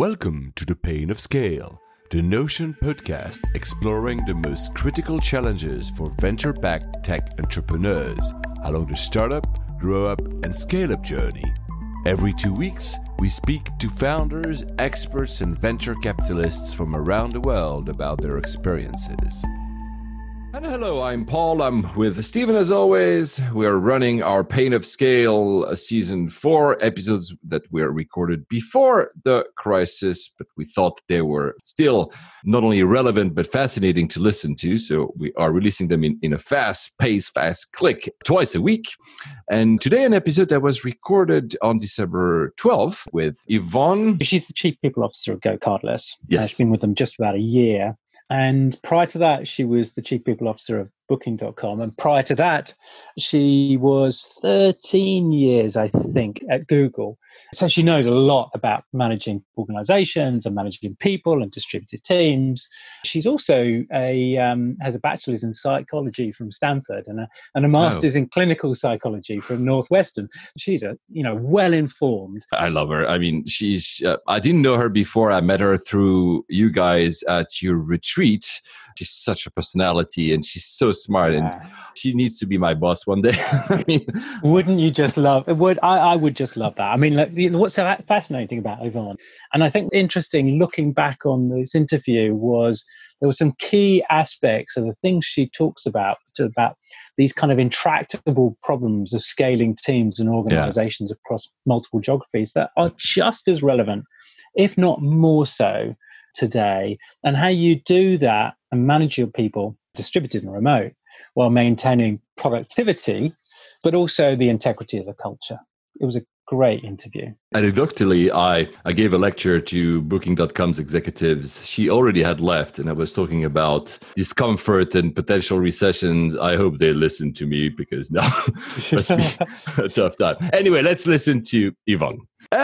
Welcome to The Pain of Scale, the Notion podcast exploring the most critical challenges for venture backed tech entrepreneurs along the startup, grow up, and scale up journey. Every two weeks, we speak to founders, experts, and venture capitalists from around the world about their experiences. And hello, I'm Paul. I'm with Stephen as always. We are running our Pain of Scale uh, season four episodes that were recorded before the crisis, but we thought they were still not only relevant but fascinating to listen to. So we are releasing them in, in a fast pace, fast click twice a week. And today, an episode that was recorded on December 12th with Yvonne. She's the chief people officer of GoCardless. Yes. She's been with them just about a year. And prior to that, she was the chief people officer of booking.com. And prior to that, she was 13 years, I think, at Google. So she knows a lot about managing organizations and managing people and distributed teams. She's also a um, has a bachelor's in psychology from Stanford and a, and a master's in clinical psychology from Northwestern. She's a you know well informed. I love her. I mean, she's. Uh, I didn't know her before. I met her through you guys at your retreat. She's such a personality, and she's so smart, and she needs to be my boss one day. I mean, wouldn't you just love? it? Would I? I would just love that. I mean, like, what's so fascinating about Yvonne, and I think interesting looking back on this interview was there were some key aspects of the things she talks about about these kind of intractable problems of scaling teams and organizations yeah. across multiple geographies that are just as relevant, if not more so, today. And how you do that and manage your people distributed and remote while maintaining productivity, but also the integrity of the culture. It was a great interview. Anecdotally, I, I gave a lecture to Booking.com's executives. She already had left, and I was talking about discomfort and potential recessions. I hope they listen to me because now must be a tough time. Anyway, let's listen to Yvonne.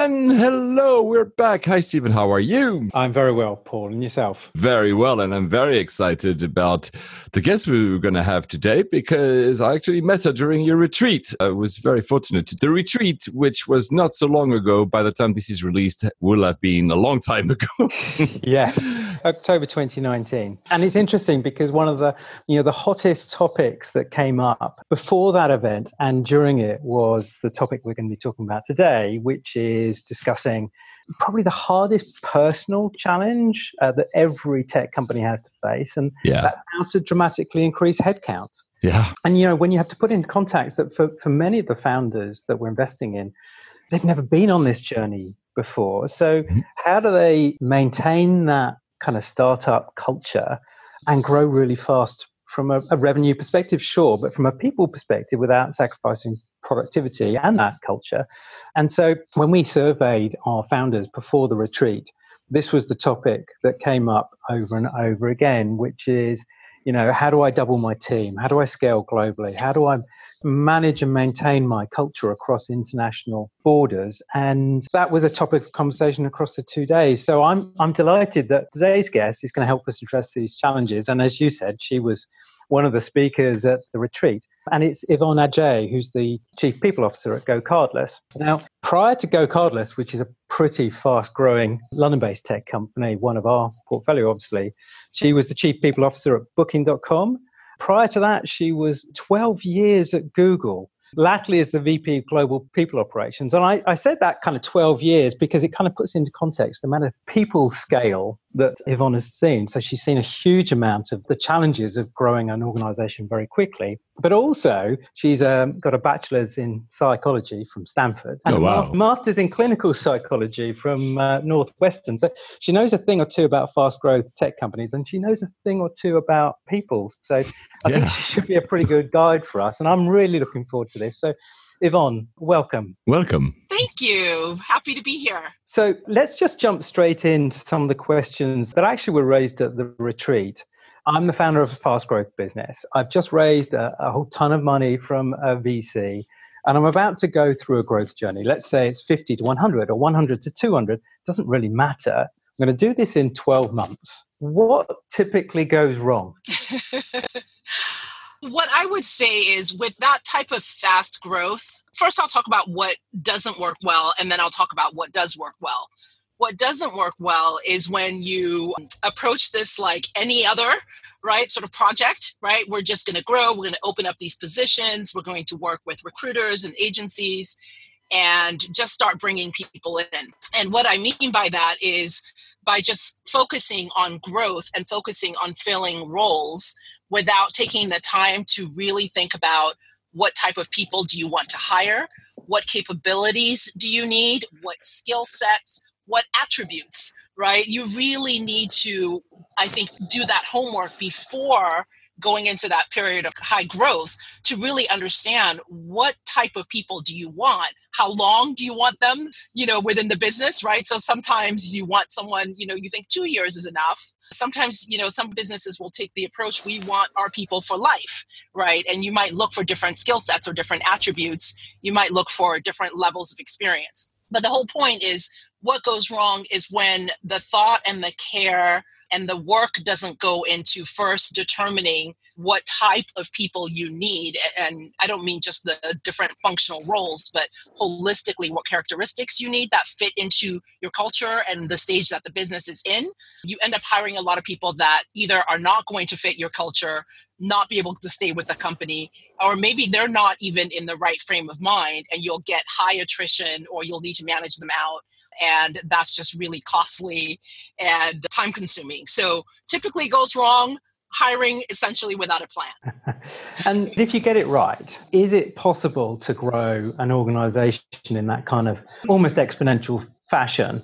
And hello, we're back. Hi, Stephen. How are you? I'm very well, Paul. And yourself? Very well. And I'm very excited about the guest we are going to have today because I actually met her during your retreat. I was very fortunate. The retreat, which was not so long ago, by the time this is released, will have been a long time ago. yes, October 2019. And it's interesting because one of the, you know, the hottest topics that came up before that event and during it was the topic we're going to be talking about today, which is is discussing probably the hardest personal challenge uh, that every tech company has to face, and yeah. that's how to dramatically increase headcount. Yeah. And you know, when you have to put in context that for, for many of the founders that we're investing in, they've never been on this journey before. So mm-hmm. how do they maintain that kind of startup culture and grow really fast from a, a revenue perspective? Sure, but from a people perspective without sacrificing productivity and that culture. And so when we surveyed our founders before the retreat, this was the topic that came up over and over again, which is, you know, how do I double my team? How do I scale globally? How do I manage and maintain my culture across international borders? And that was a topic of conversation across the two days. So I'm I'm delighted that today's guest is going to help us address these challenges. And as you said, she was one of the speakers at the retreat. And it's Yvonne Agyei, who's the Chief People Officer at GoCardless. Now, prior to GoCardless, which is a pretty fast growing London based tech company, one of our portfolio, obviously, she was the Chief People Officer at Booking.com. Prior to that, she was 12 years at Google latterly as the VP of Global People Operations. And I, I, said that kind of 12 years because it kind of puts into context the amount of people scale that Yvonne has seen. So she's seen a huge amount of the challenges of growing an organization very quickly. But also, she's um, got a bachelor's in psychology from Stanford and oh, wow. a master's in clinical psychology from uh, Northwestern. So she knows a thing or two about fast growth tech companies and she knows a thing or two about people. So I yeah. think she should be a pretty good guide for us. And I'm really looking forward to this. So, Yvonne, welcome. Welcome. Thank you. Happy to be here. So let's just jump straight into some of the questions that actually were raised at the retreat. I'm the founder of a fast growth business. I've just raised a, a, whole ton of money from a VC, and I'm about to go through a growth journey. Let's say it's 50 to 100 or 100 to 200, doesn't really matter. I'm going to do this in 12 months. What typically goes wrong? what I would say is with that type of fast growth, first I'll talk about what doesn't work well, and then I'll talk about what does work well. What doesn't work well is when you approach this like any other right sort of project right? We're just going to grow we're going to open up these positions we're going to work with recruiters and agencies and just start bringing people in. And what i mean by that is by just focusing on growth and focusing on filling roles without taking the time to really think about what type of people do you want to hire what capabilities do you need what skill sets what attributes right? You really need to i think do that homework before going into that period of high growth to really understand what type of people do you want? How long do you want them you know within the business right? So sometimes you want someone you know you think two years is enough. Sometimes you know some businesses will take the approach we want our people for life right? And you might look for different skill sets or different attributes. You might look for different levels of experience. But the whole point is what goes wrong is when the thought and the care and the work doesn't go into first determining what type of people you need and i don't mean just the different functional roles but holistically what characteristics you need that fit into your culture and the stage that the business is in. You end up hiring a lot of people that either are not going to fit your culture not be able to stay with the company or maybe they're not even in the right frame of mind and you'll get high attrition or you'll need to manage them out and that's just really costly and time consuming. So typically goes wrong hiring essentially without a plan. and if you get it right, is it possible to grow an organization in that kind of almost exponential fashion,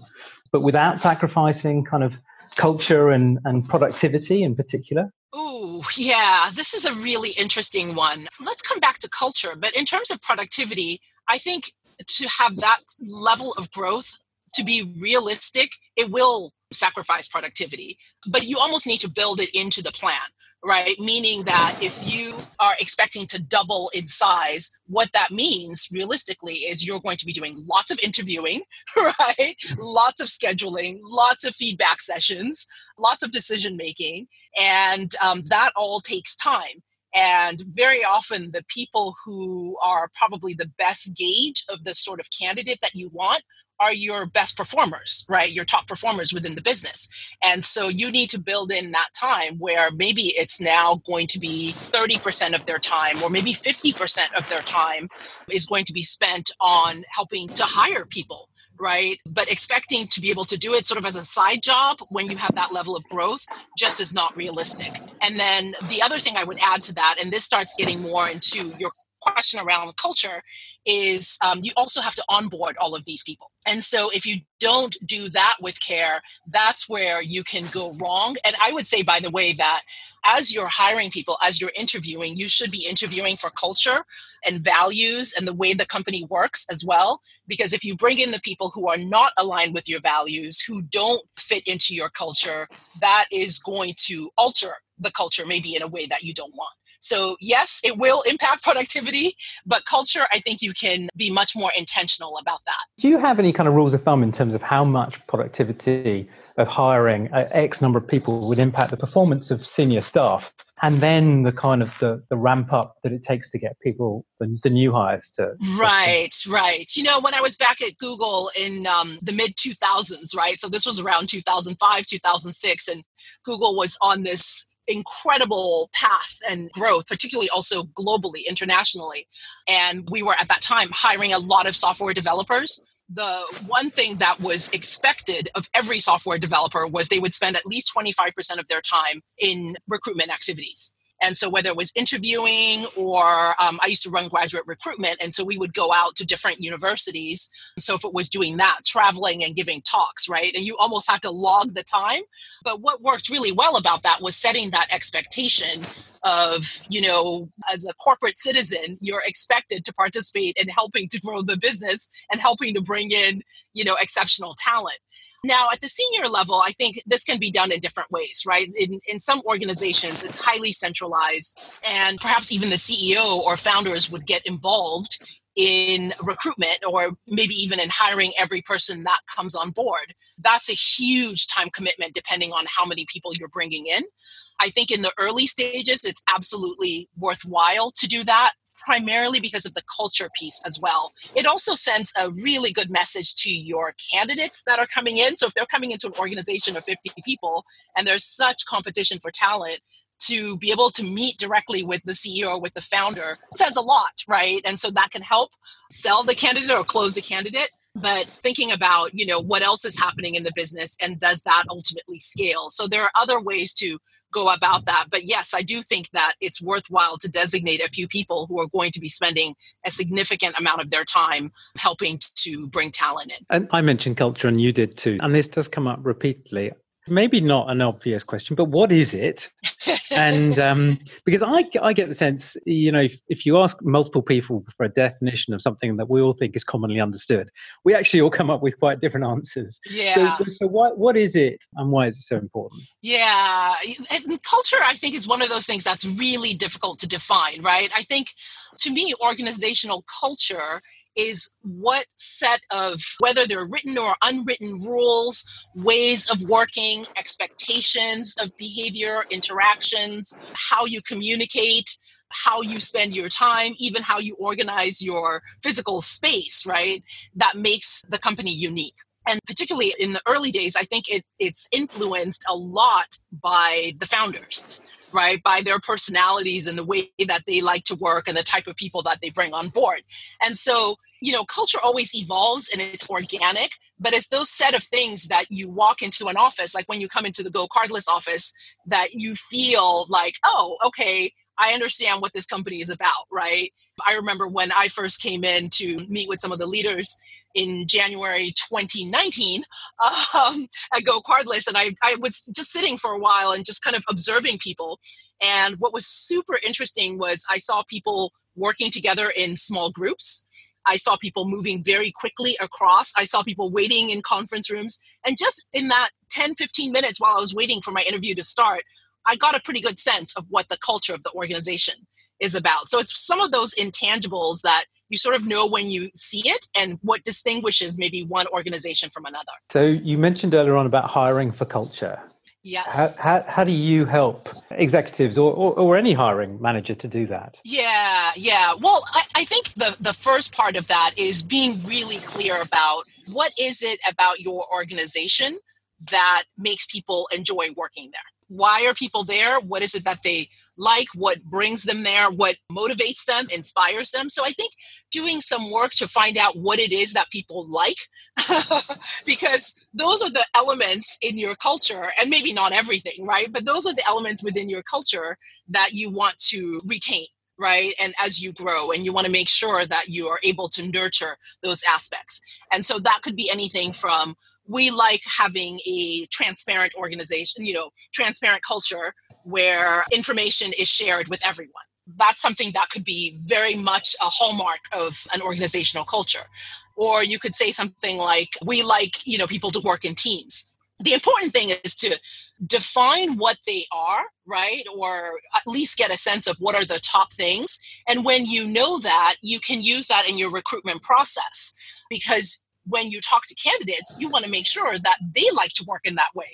but without sacrificing kind of culture and, and productivity in particular? Oh, yeah, this is a really interesting one. Let's come back to culture. But in terms of productivity, I think to have that level of growth, to be realistic, it will sacrifice productivity, but you almost need to build it into the plan right? Meaning that if you are expecting to double in size, what that means realistically is you're going to be doing lots of interviewing, right? Lots of scheduling, lots of feedback sessions, lots of decision making, and um, that all takes time. And very often, the people who are probably the best gauge of the sort of candidate that you want are your best performers, right? Your top performers within the business. And so you need to build in that time where maybe it's now going to be 30% of their time or maybe 50% of their time is going to be spent on helping to hire people right? But expecting to be able to do it sort of as a side job when you have that level of growth just is not realistic. And then the other thing I would add to that, and this starts getting more into your question around culture is um, you also have to onboard all of these people. And so if you don't do that with care, that's where you can go wrong. And I would say, by the way, that as you're hiring people, as you're interviewing, you should be interviewing for culture and values and the way the company works as well. Because if you bring in the people who are not aligned with your values, who don't fit into your culture, that is going to alter the culture maybe in a way that you don't want. So, yes, it will impact productivity, but culture, I think you can be much more intentional about that. Do you have any kind of rules of thumb in terms of how much productivity of hiring uh, X number of people would impact the performance of senior staff? And then the kind of the, the ramp up that it takes to get people the, the new hires to right right. You know when i was back at google in um, the mid 2000s right? So this was around 2005 2006 and google was on this incredible path and growth particularly also globally internationally. And we were at that time hiring a lot of software developers the one thing that was expected of every software developer was they would spend at least 25% of their time in recruitment activities. And so, whether it was interviewing or um, I used to run graduate recruitment, and so we would go out to different universities. So, if it was doing that, traveling and giving talks, right? And you almost had to log the time. But what worked really well about that was setting that expectation of, you know, as a corporate citizen, you're expected to participate in helping to grow the business and helping to bring in, you know, exceptional talent. Now, at the senior level, I think this can be done in different ways, right? In, in some organizations, it's highly centralized, and perhaps even the CEO or founders would get involved in recruitment or maybe even in hiring every person that comes on board. That's a huge time commitment depending on how many people you're bringing in. I think in the early stages, it's absolutely worthwhile to do that primarily because of the culture piece as well. It also sends a really good message to your candidates that are coming in. So if they're coming into an organization of 50 people and there's such competition for talent, to be able to meet directly with the CEO, with the founder, says a lot, right? And so that can help sell the candidate or close the candidate but thinking about you know what else is happening in the business and does that ultimately scale so there are other ways to go about that. But yes i do think that it's worthwhile to designate a few people who are going to be spending a significant amount of their time helping to bring talent in. And i mentioned culture and you did too. And this does come up repeatedly maybe not an obvious question, but what is it? and um, because I, I get the sense, you know, if, if you ask multiple people for a definition of something that we all think is commonly understood, we actually all come up with quite different answers. Yeah. So, so what, what is it and why is it so important? Yeah. And culture, I think, is one of those things that's really difficult to define, right? I think to me, organizational culture is what set of whether they're written or unwritten rules, ways of working, expectations of behavior, interactions, how you communicate, how you spend your time, even how you organize your physical space, right? That makes the company unique. And particularly in the early days, I think it, it's influenced a lot by the founders right by their personalities and the way that they like to work and the type of people that they bring on board. And so you know culture always evolves and it's organic but it's those set of things that you walk into an office like when you come into the GoCardless office that you feel like oh okay i understand what this company is about right i remember when i first came in to meet with some of the leaders in January 2019 um, at GoCardless, and I, I was just sitting for a while and just kind of observing people. And what was super interesting was I saw people working together in small groups. I saw people moving very quickly across. I saw people waiting in conference rooms. And just in that 10, 15 minutes while I was waiting for my interview to start, I got a pretty good sense of what the culture of the organization is about. So it's some of those intangibles that you sort of know when you see it and what distinguishes maybe one organization from another. So you mentioned earlier on about hiring for culture. Yes. How, how, how do you help executives or, or, or, any hiring manager to do that? Yeah, yeah. Well, I, I think the, the first part of that is being really clear about what is it about your organization that makes people enjoy working there? Why are people there? What is it that they like, what brings them there, what motivates them, inspires them. So I think doing some work to find out what it is that people like, because those are the elements in your culture, and maybe not everything, right? But those are the elements within your culture that you want to retain right and as you grow and you want to make sure that you are able to nurture those aspects and so that could be anything from we like having a transparent organization you know transparent culture where information is shared with everyone. That's something that could be very much a hallmark of an organizational culture. Or you could say something like, we like, you know, people to work in teams. The important thing is to define what they are, right? Or at least get a sense of what are the top things. And when you know that, you can use that in your recruitment process because when you talk to candidates, you want to make sure that they like to work in that way,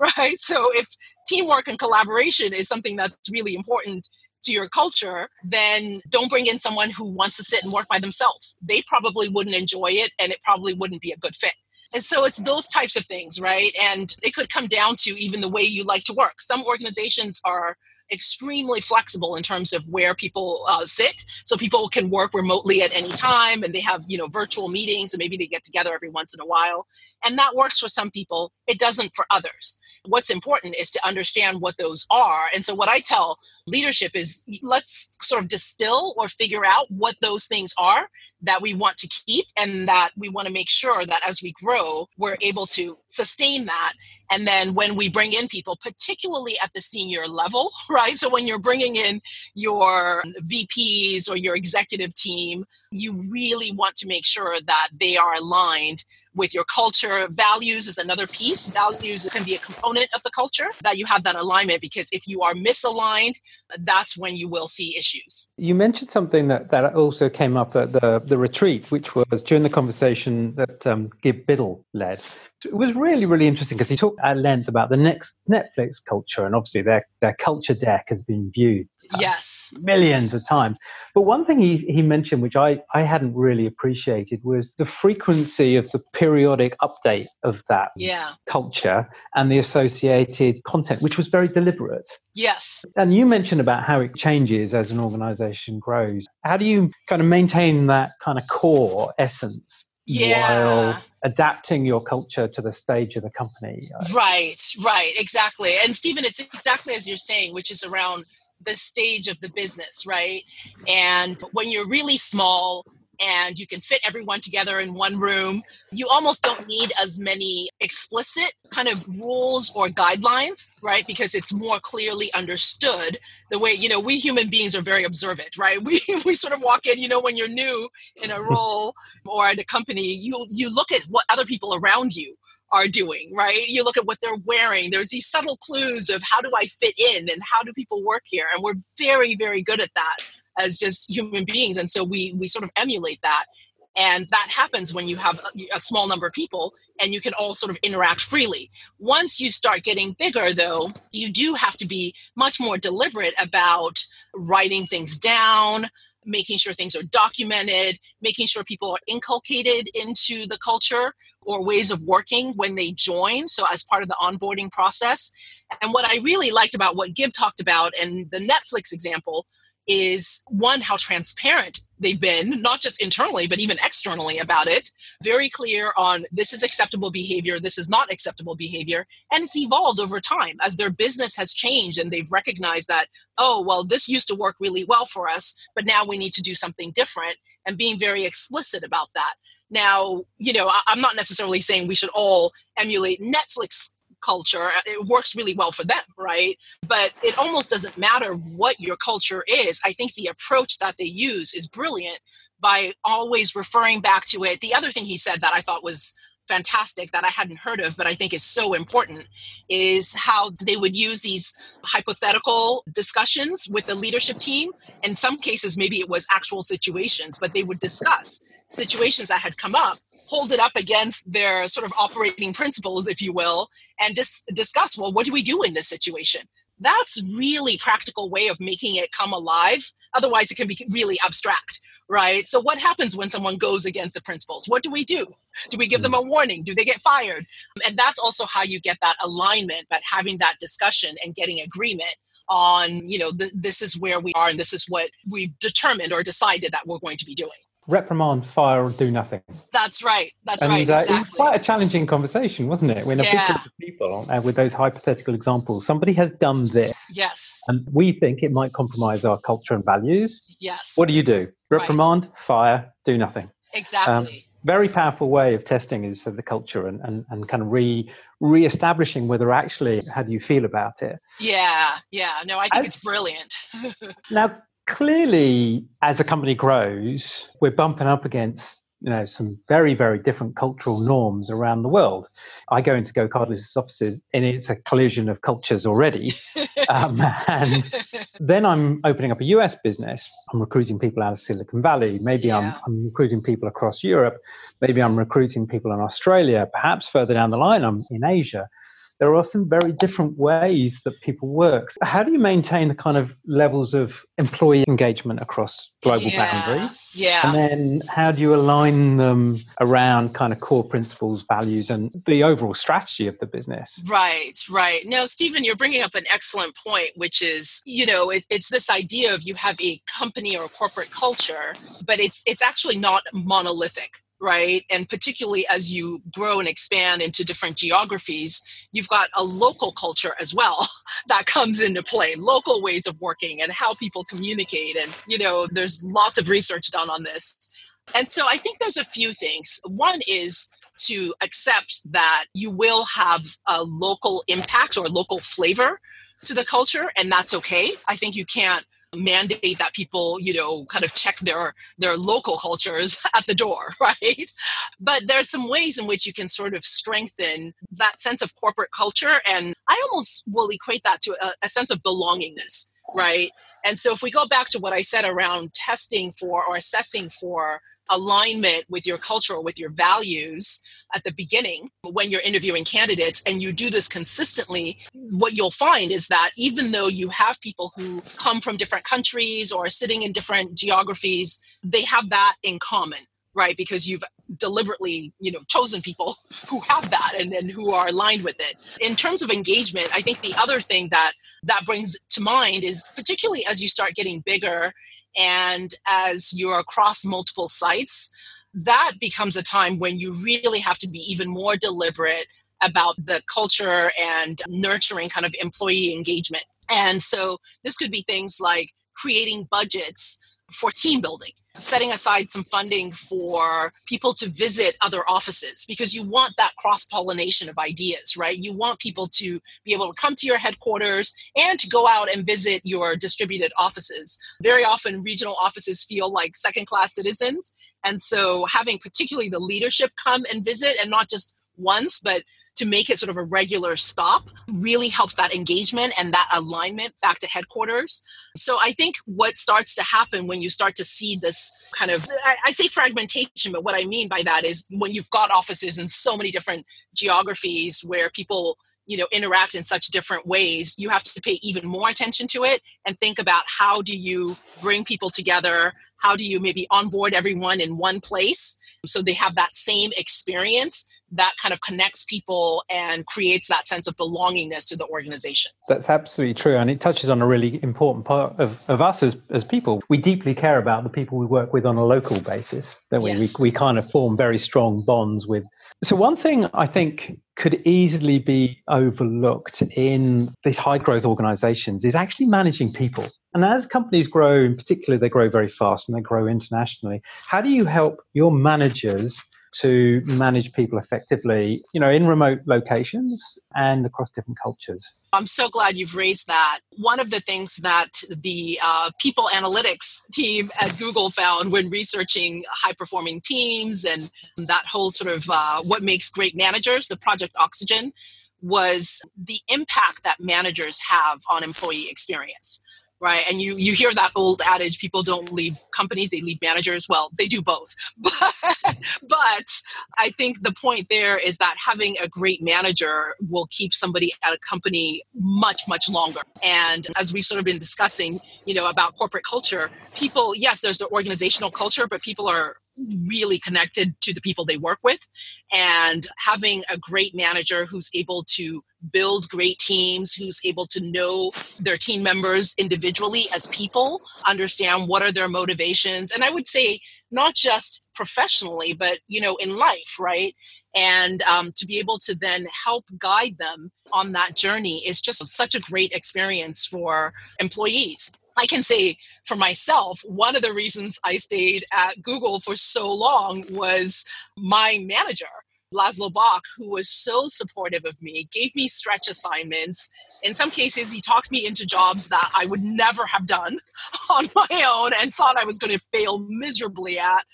right? So if teamwork and collaboration is something that's really important to your culture, then don't bring in someone who wants to sit and work by themselves. They probably wouldn't enjoy it and it probably wouldn't be a good fit. And so it's those types of things, right? And it could come down to even the way you like to work. Some organizations are extremely flexible in terms of where people uh, sit so people can work remotely at any time and they have you know virtual meetings and maybe they get together every once in a while and that works for some people it doesn't for others. What's important is to understand what those are. And so what i tell leadership is let's sort of distill or figure out what those things are that we want to keep and that we want to make sure that as we grow we're able to sustain that. And then when we bring in people particularly at the senior level right? So when you're bringing in your vps or your executive team you really want to make sure that they are aligned with your culture. Values is another piece. Values can be a component of the culture that you have that alignment because if you are misaligned, that's when you will see issues. You mentioned something that, that also came up at the, the retreat, which was during the conversation that um, Gib Biddle led. It was really, really interesting because he talked at length about the next Netflix culture, and obviously their, their culture deck has been viewed Yes. millions of times. But one thing he, he mentioned, which I, I hadn't really appreciated, was the frequency of the periodic update of that yeah. culture and the associated content, which was very deliberate. Yes. And you mentioned about how it changes as an organization grows. How do you kind of maintain that kind of core essence yeah. while adapting your culture to the stage of the company. Right, right, exactly. And Stephen, it's exactly as you're saying, which is around the stage of the business, right? And when you're really small, and you can fit everyone together in one room. You almost don't need as many explicit kind of rules or guidelines, right? Because it's more clearly understood the way, you know, we human beings are very observant, right? We, we sort of walk in, you know, when you're new in a role or at a company, you, you look at what other people around you are doing, right? You look at what they're wearing. There's these subtle clues of how do I fit in and how do people work here? And we're very, very good at that as just human beings and so we we sort of emulate that and that happens when you have a, a, small number of people and you can all sort of interact freely once you start getting bigger though you do have to be much more deliberate about writing things down making sure things are documented making sure people are inculcated into the culture or ways of working when they join so as part of the onboarding process. And what i really liked about what gib talked about and the netflix example is one, how transparent they've been, not just internally, but even externally about it. Very clear on this is acceptable behavior, this is not acceptable behavior. And it's evolved over time as their business has changed and they've recognized that, oh, well, this used to work really well for us, but now we need to do something different and being very explicit about that. Now, you know, I'm not necessarily saying we should all emulate Netflix culture uh, it works really well for them right? But it almost doesn't matter what your culture is. I think the approach that they use is brilliant by always referring back to it. The other thing he said that i thought was fantastic that I hadn't heard of, but I think is so important, is how they would use these hypothetical discussions with the leadership team. In some cases, maybe it was actual situations, but they would discuss situations that had come up hold it up against their sort of operating principles, if you will, and dis- discuss, well, what do we do in this situation? That's really practical way of making it come alive. Otherwise, it can be really abstract, right? So, what happens when someone goes against the principles? What do we do? Do we give them a warning? Do they get fired? And that's also how you get that alignment, but having that discussion and getting agreement on, you know, th- this is where we are and this is what we've determined or decided that we're going to be doing reprimand, fire, or do nothing. That's right. That's and, right. Uh, exactly. It was quite a challenging conversation, wasn't it? When a yeah. big group of people, uh, with those hypothetical examples, somebody has done this. Yes. And we think it might compromise our culture and values. Yes. What do you do? Reprimand, right. fire, do nothing. Exactly. Um, very powerful way of testing is the culture and, and, and kind of re re-establishing whether actually how do you feel about it yeah yeah no i think As, it's brilliant now clearly, as a company grows, we're bumping up against you know some very very different cultural norms around the world. I go into GoCardless's offices and it's a collision of cultures already. um, and then I'm opening up a US business. I'm recruiting people out of Silicon Valley. Maybe yeah. I'm, I'm recruiting people across Europe. Maybe I'm recruiting people in Australia. Perhaps further down the line, I'm in Asia there are some very different ways that people work. How do you maintain the kind of levels of employee engagement across global yeah, boundaries? Yeah. And then how do you align them around kind of core principles, values, and the overall strategy of the business? Right, right. Now, Stephen, you're bringing up an excellent point, which is, you know, it, it's this idea of you have a company or a corporate culture, but it's it's actually not monolithic right? And particularly as you grow and expand into different geographies, you've got a local culture as well that comes into play, local ways of working and how people communicate. And, you know, there's lots of research done on this. And so I think there's a few things. One is to accept that you will have a local impact or local flavor to the culture, and that's okay. I think you can't mandate that people you know kind of check their their local cultures at the door right? But there's some ways in which you can sort of strengthen that sense of corporate culture and i almost will equate that to a, a sense of belongingness right? And so if we go back to what i said around testing for or assessing for alignment with your culture or with your values at the beginning when you're interviewing candidates and you do this consistently, what you'll find is that even though you have people who come from different countries or are sitting in different geographies, they have that in common right? Because you've deliberately you know chosen people who have that and, and who are aligned with it. In terms of engagement i think the other thing that that brings to mind is particularly as you start getting bigger and as you're across multiple sites that becomes a time when you really have to be even more deliberate about the culture and nurturing kind of employee engagement. And so this could be things like creating budgets for team building setting aside some funding for people to visit other offices because you want that cross pollination of ideas, right? You want people to be able to come to your headquarters and to go out and visit your distributed offices. Very often, regional offices feel like second class citizens. And so, having particularly the leadership come and visit and not just once, but to make it sort of a regular stop really helps that engagement and that alignment back to headquarters. So I think what starts to happen when you start to see this kind of, I, say fragmentation, but what I mean by that is when you've got offices in so many different geographies where people you know interact in such different ways you have to pay even more attention to it and think about how do you bring people together? How do you maybe onboard everyone in one place? So they have that same experience that kind of connects people and creates that sense of belongingness to the organization. That's absolutely true. And it touches on a really important part of, of us as, as people. We deeply care about the people we work with on a local basis, don't we? Yes. we? We kind of form very strong bonds with. So, one thing I think could easily be overlooked in these high growth organizations is actually managing people. And as companies grow, in particular, they grow very fast and they grow internationally. How do you help your managers to manage people effectively, you know, in remote locations and across different cultures. I'm so glad you've raised that. One of the things that the uh, people analytics team at Google found when researching high performing teams and that whole sort of uh, what makes great managers, the Project Oxygen, was the impact that managers have on employee experience right? And you you hear that old adage people don't leave companies they leave managers. Well they do both. But, but i think the point there is that having a great manager will keep somebody at a company much much longer. And as we've sort of been discussing you know about corporate culture people yes there's the organizational culture but people are really connected to the people they work with. And having a great manager who's able to build great teams who's able to know their team members individually as people understand what are their motivations and i would say not just professionally but you know in life right? And um, to be able to then help guide them on that journey is just such a great experience for employees. I can say for myself, one of the reasons I stayed at Google for so long was my manager, Laszlo Bock, who was so supportive of me, gave me stretch assignments. In some cases, he talked me into jobs that I would never have done on my own and thought I was going to fail miserably at.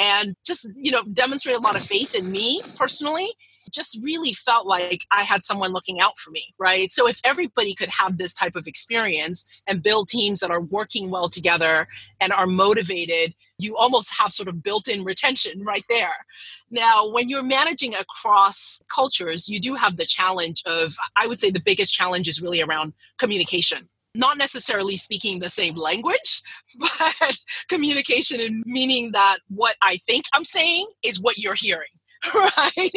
And just, you know, demonstrate a lot of faith in me personally just really felt like I had someone looking out for me, right? So if everybody could have this type of experience and build teams that are working well together and are motivated, you almost have sort of built in retention right there. Now, when you're managing across cultures, you do have the challenge of, I would say the biggest challenge is really around communication not necessarily speaking the same language, but communication and meaning that what I think I'm saying is what you're hearing. right?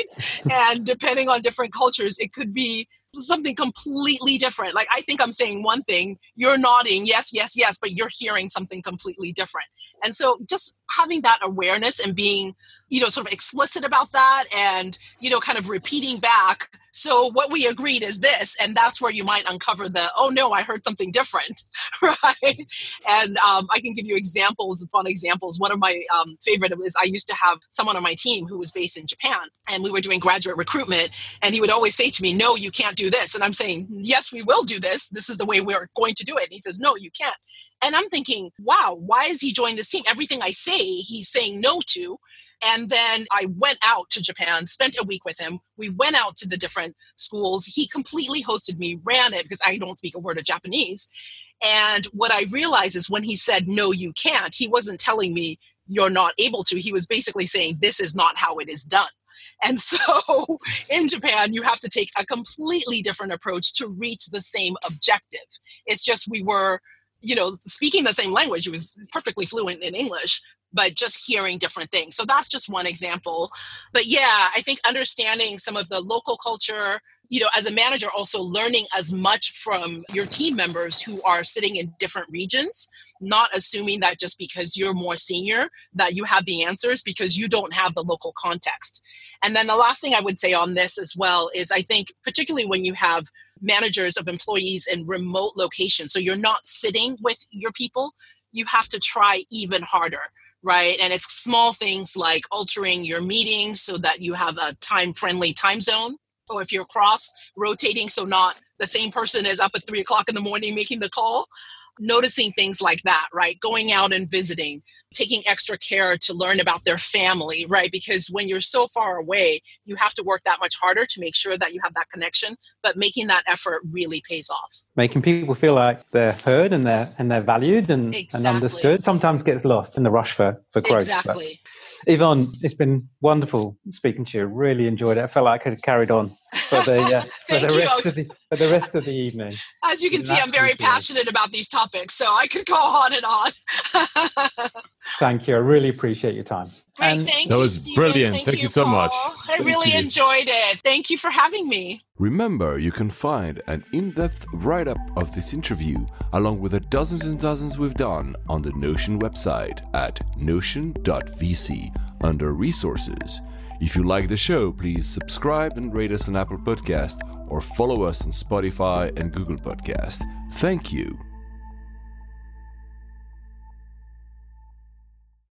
and depending on different cultures, it could be something completely different. Like I think I'm saying one thing, you're nodding, yes, yes, yes, but you're hearing something completely different. And so just having that awareness and being, you know, sort of explicit about that and, you know, kind of repeating back so what we agreed is this, and that's where you might uncover the, oh no, I heard something different, right? And um, I can give you examples, fun examples. One of my um, favorite is I used to have someone on my team who was based in Japan, and we were doing graduate recruitment, and he would always say to me, no, you can't do this. And I'm saying, yes, we will do this. This is the way we're going to do it. And he says, no, you can't. And I'm thinking, wow, why is he joining this team? Everything I say, he's saying no to. And then I went out to Japan, spent a week with him. We went out to the different schools. He completely hosted me, ran it because I don't speak a word of Japanese. And what I realized is when he said, no, you can't, he wasn't telling me, you're not able to. He was basically saying, this is not how it is done. And so in Japan, you have to take a completely different approach to reach the same objective. It's just we were, you know, speaking the same language. He was perfectly fluent in English, but just hearing different things. So that's just one example. But yeah, I think understanding some of the local culture, you know, as a manager, also learning as much from your team members who are sitting in different regions, not assuming that just because you're more senior that you have the answers because you don't have the local context. And then the last thing I would say on this as well is I think, particularly when you have managers of employees in remote locations, so you're not sitting with your people, you have to try even harder right? And it's small things like altering your meetings so that you have a time friendly time zone. Or if you're cross rotating, so not the same person is up at three o'clock in the morning making the call, noticing things like that, right? Going out and visiting, taking extra care to learn about their family, right? Because when you're so far away, you have to work that much harder to make sure that you have that connection. But making that effort really pays off. Making people feel like they're heard and they're and they're valued and, exactly. and understood sometimes gets lost in the rush for, for growth. Exactly. But Yvonne, it's been wonderful speaking to you. Really enjoyed it. I felt like I could have carried on for the, uh, for the, rest, of the, for the rest of the evening. As you can see, I'm very passionate about these topics, so I could go on and on. Thank you. I really appreciate your time. Great, and thank that you, was Stephen. brilliant. Thank, thank you, you, so Paul. much. I thank really you. enjoyed it. Thank you for having me. Remember, you can find an in depth write up of this interview, along with the dozens and dozens we've done, on the Notion website at notion.vc under resources. If you like the show, please subscribe and rate us on Apple Podcast or follow us on Spotify and Google Podcast. Thank you.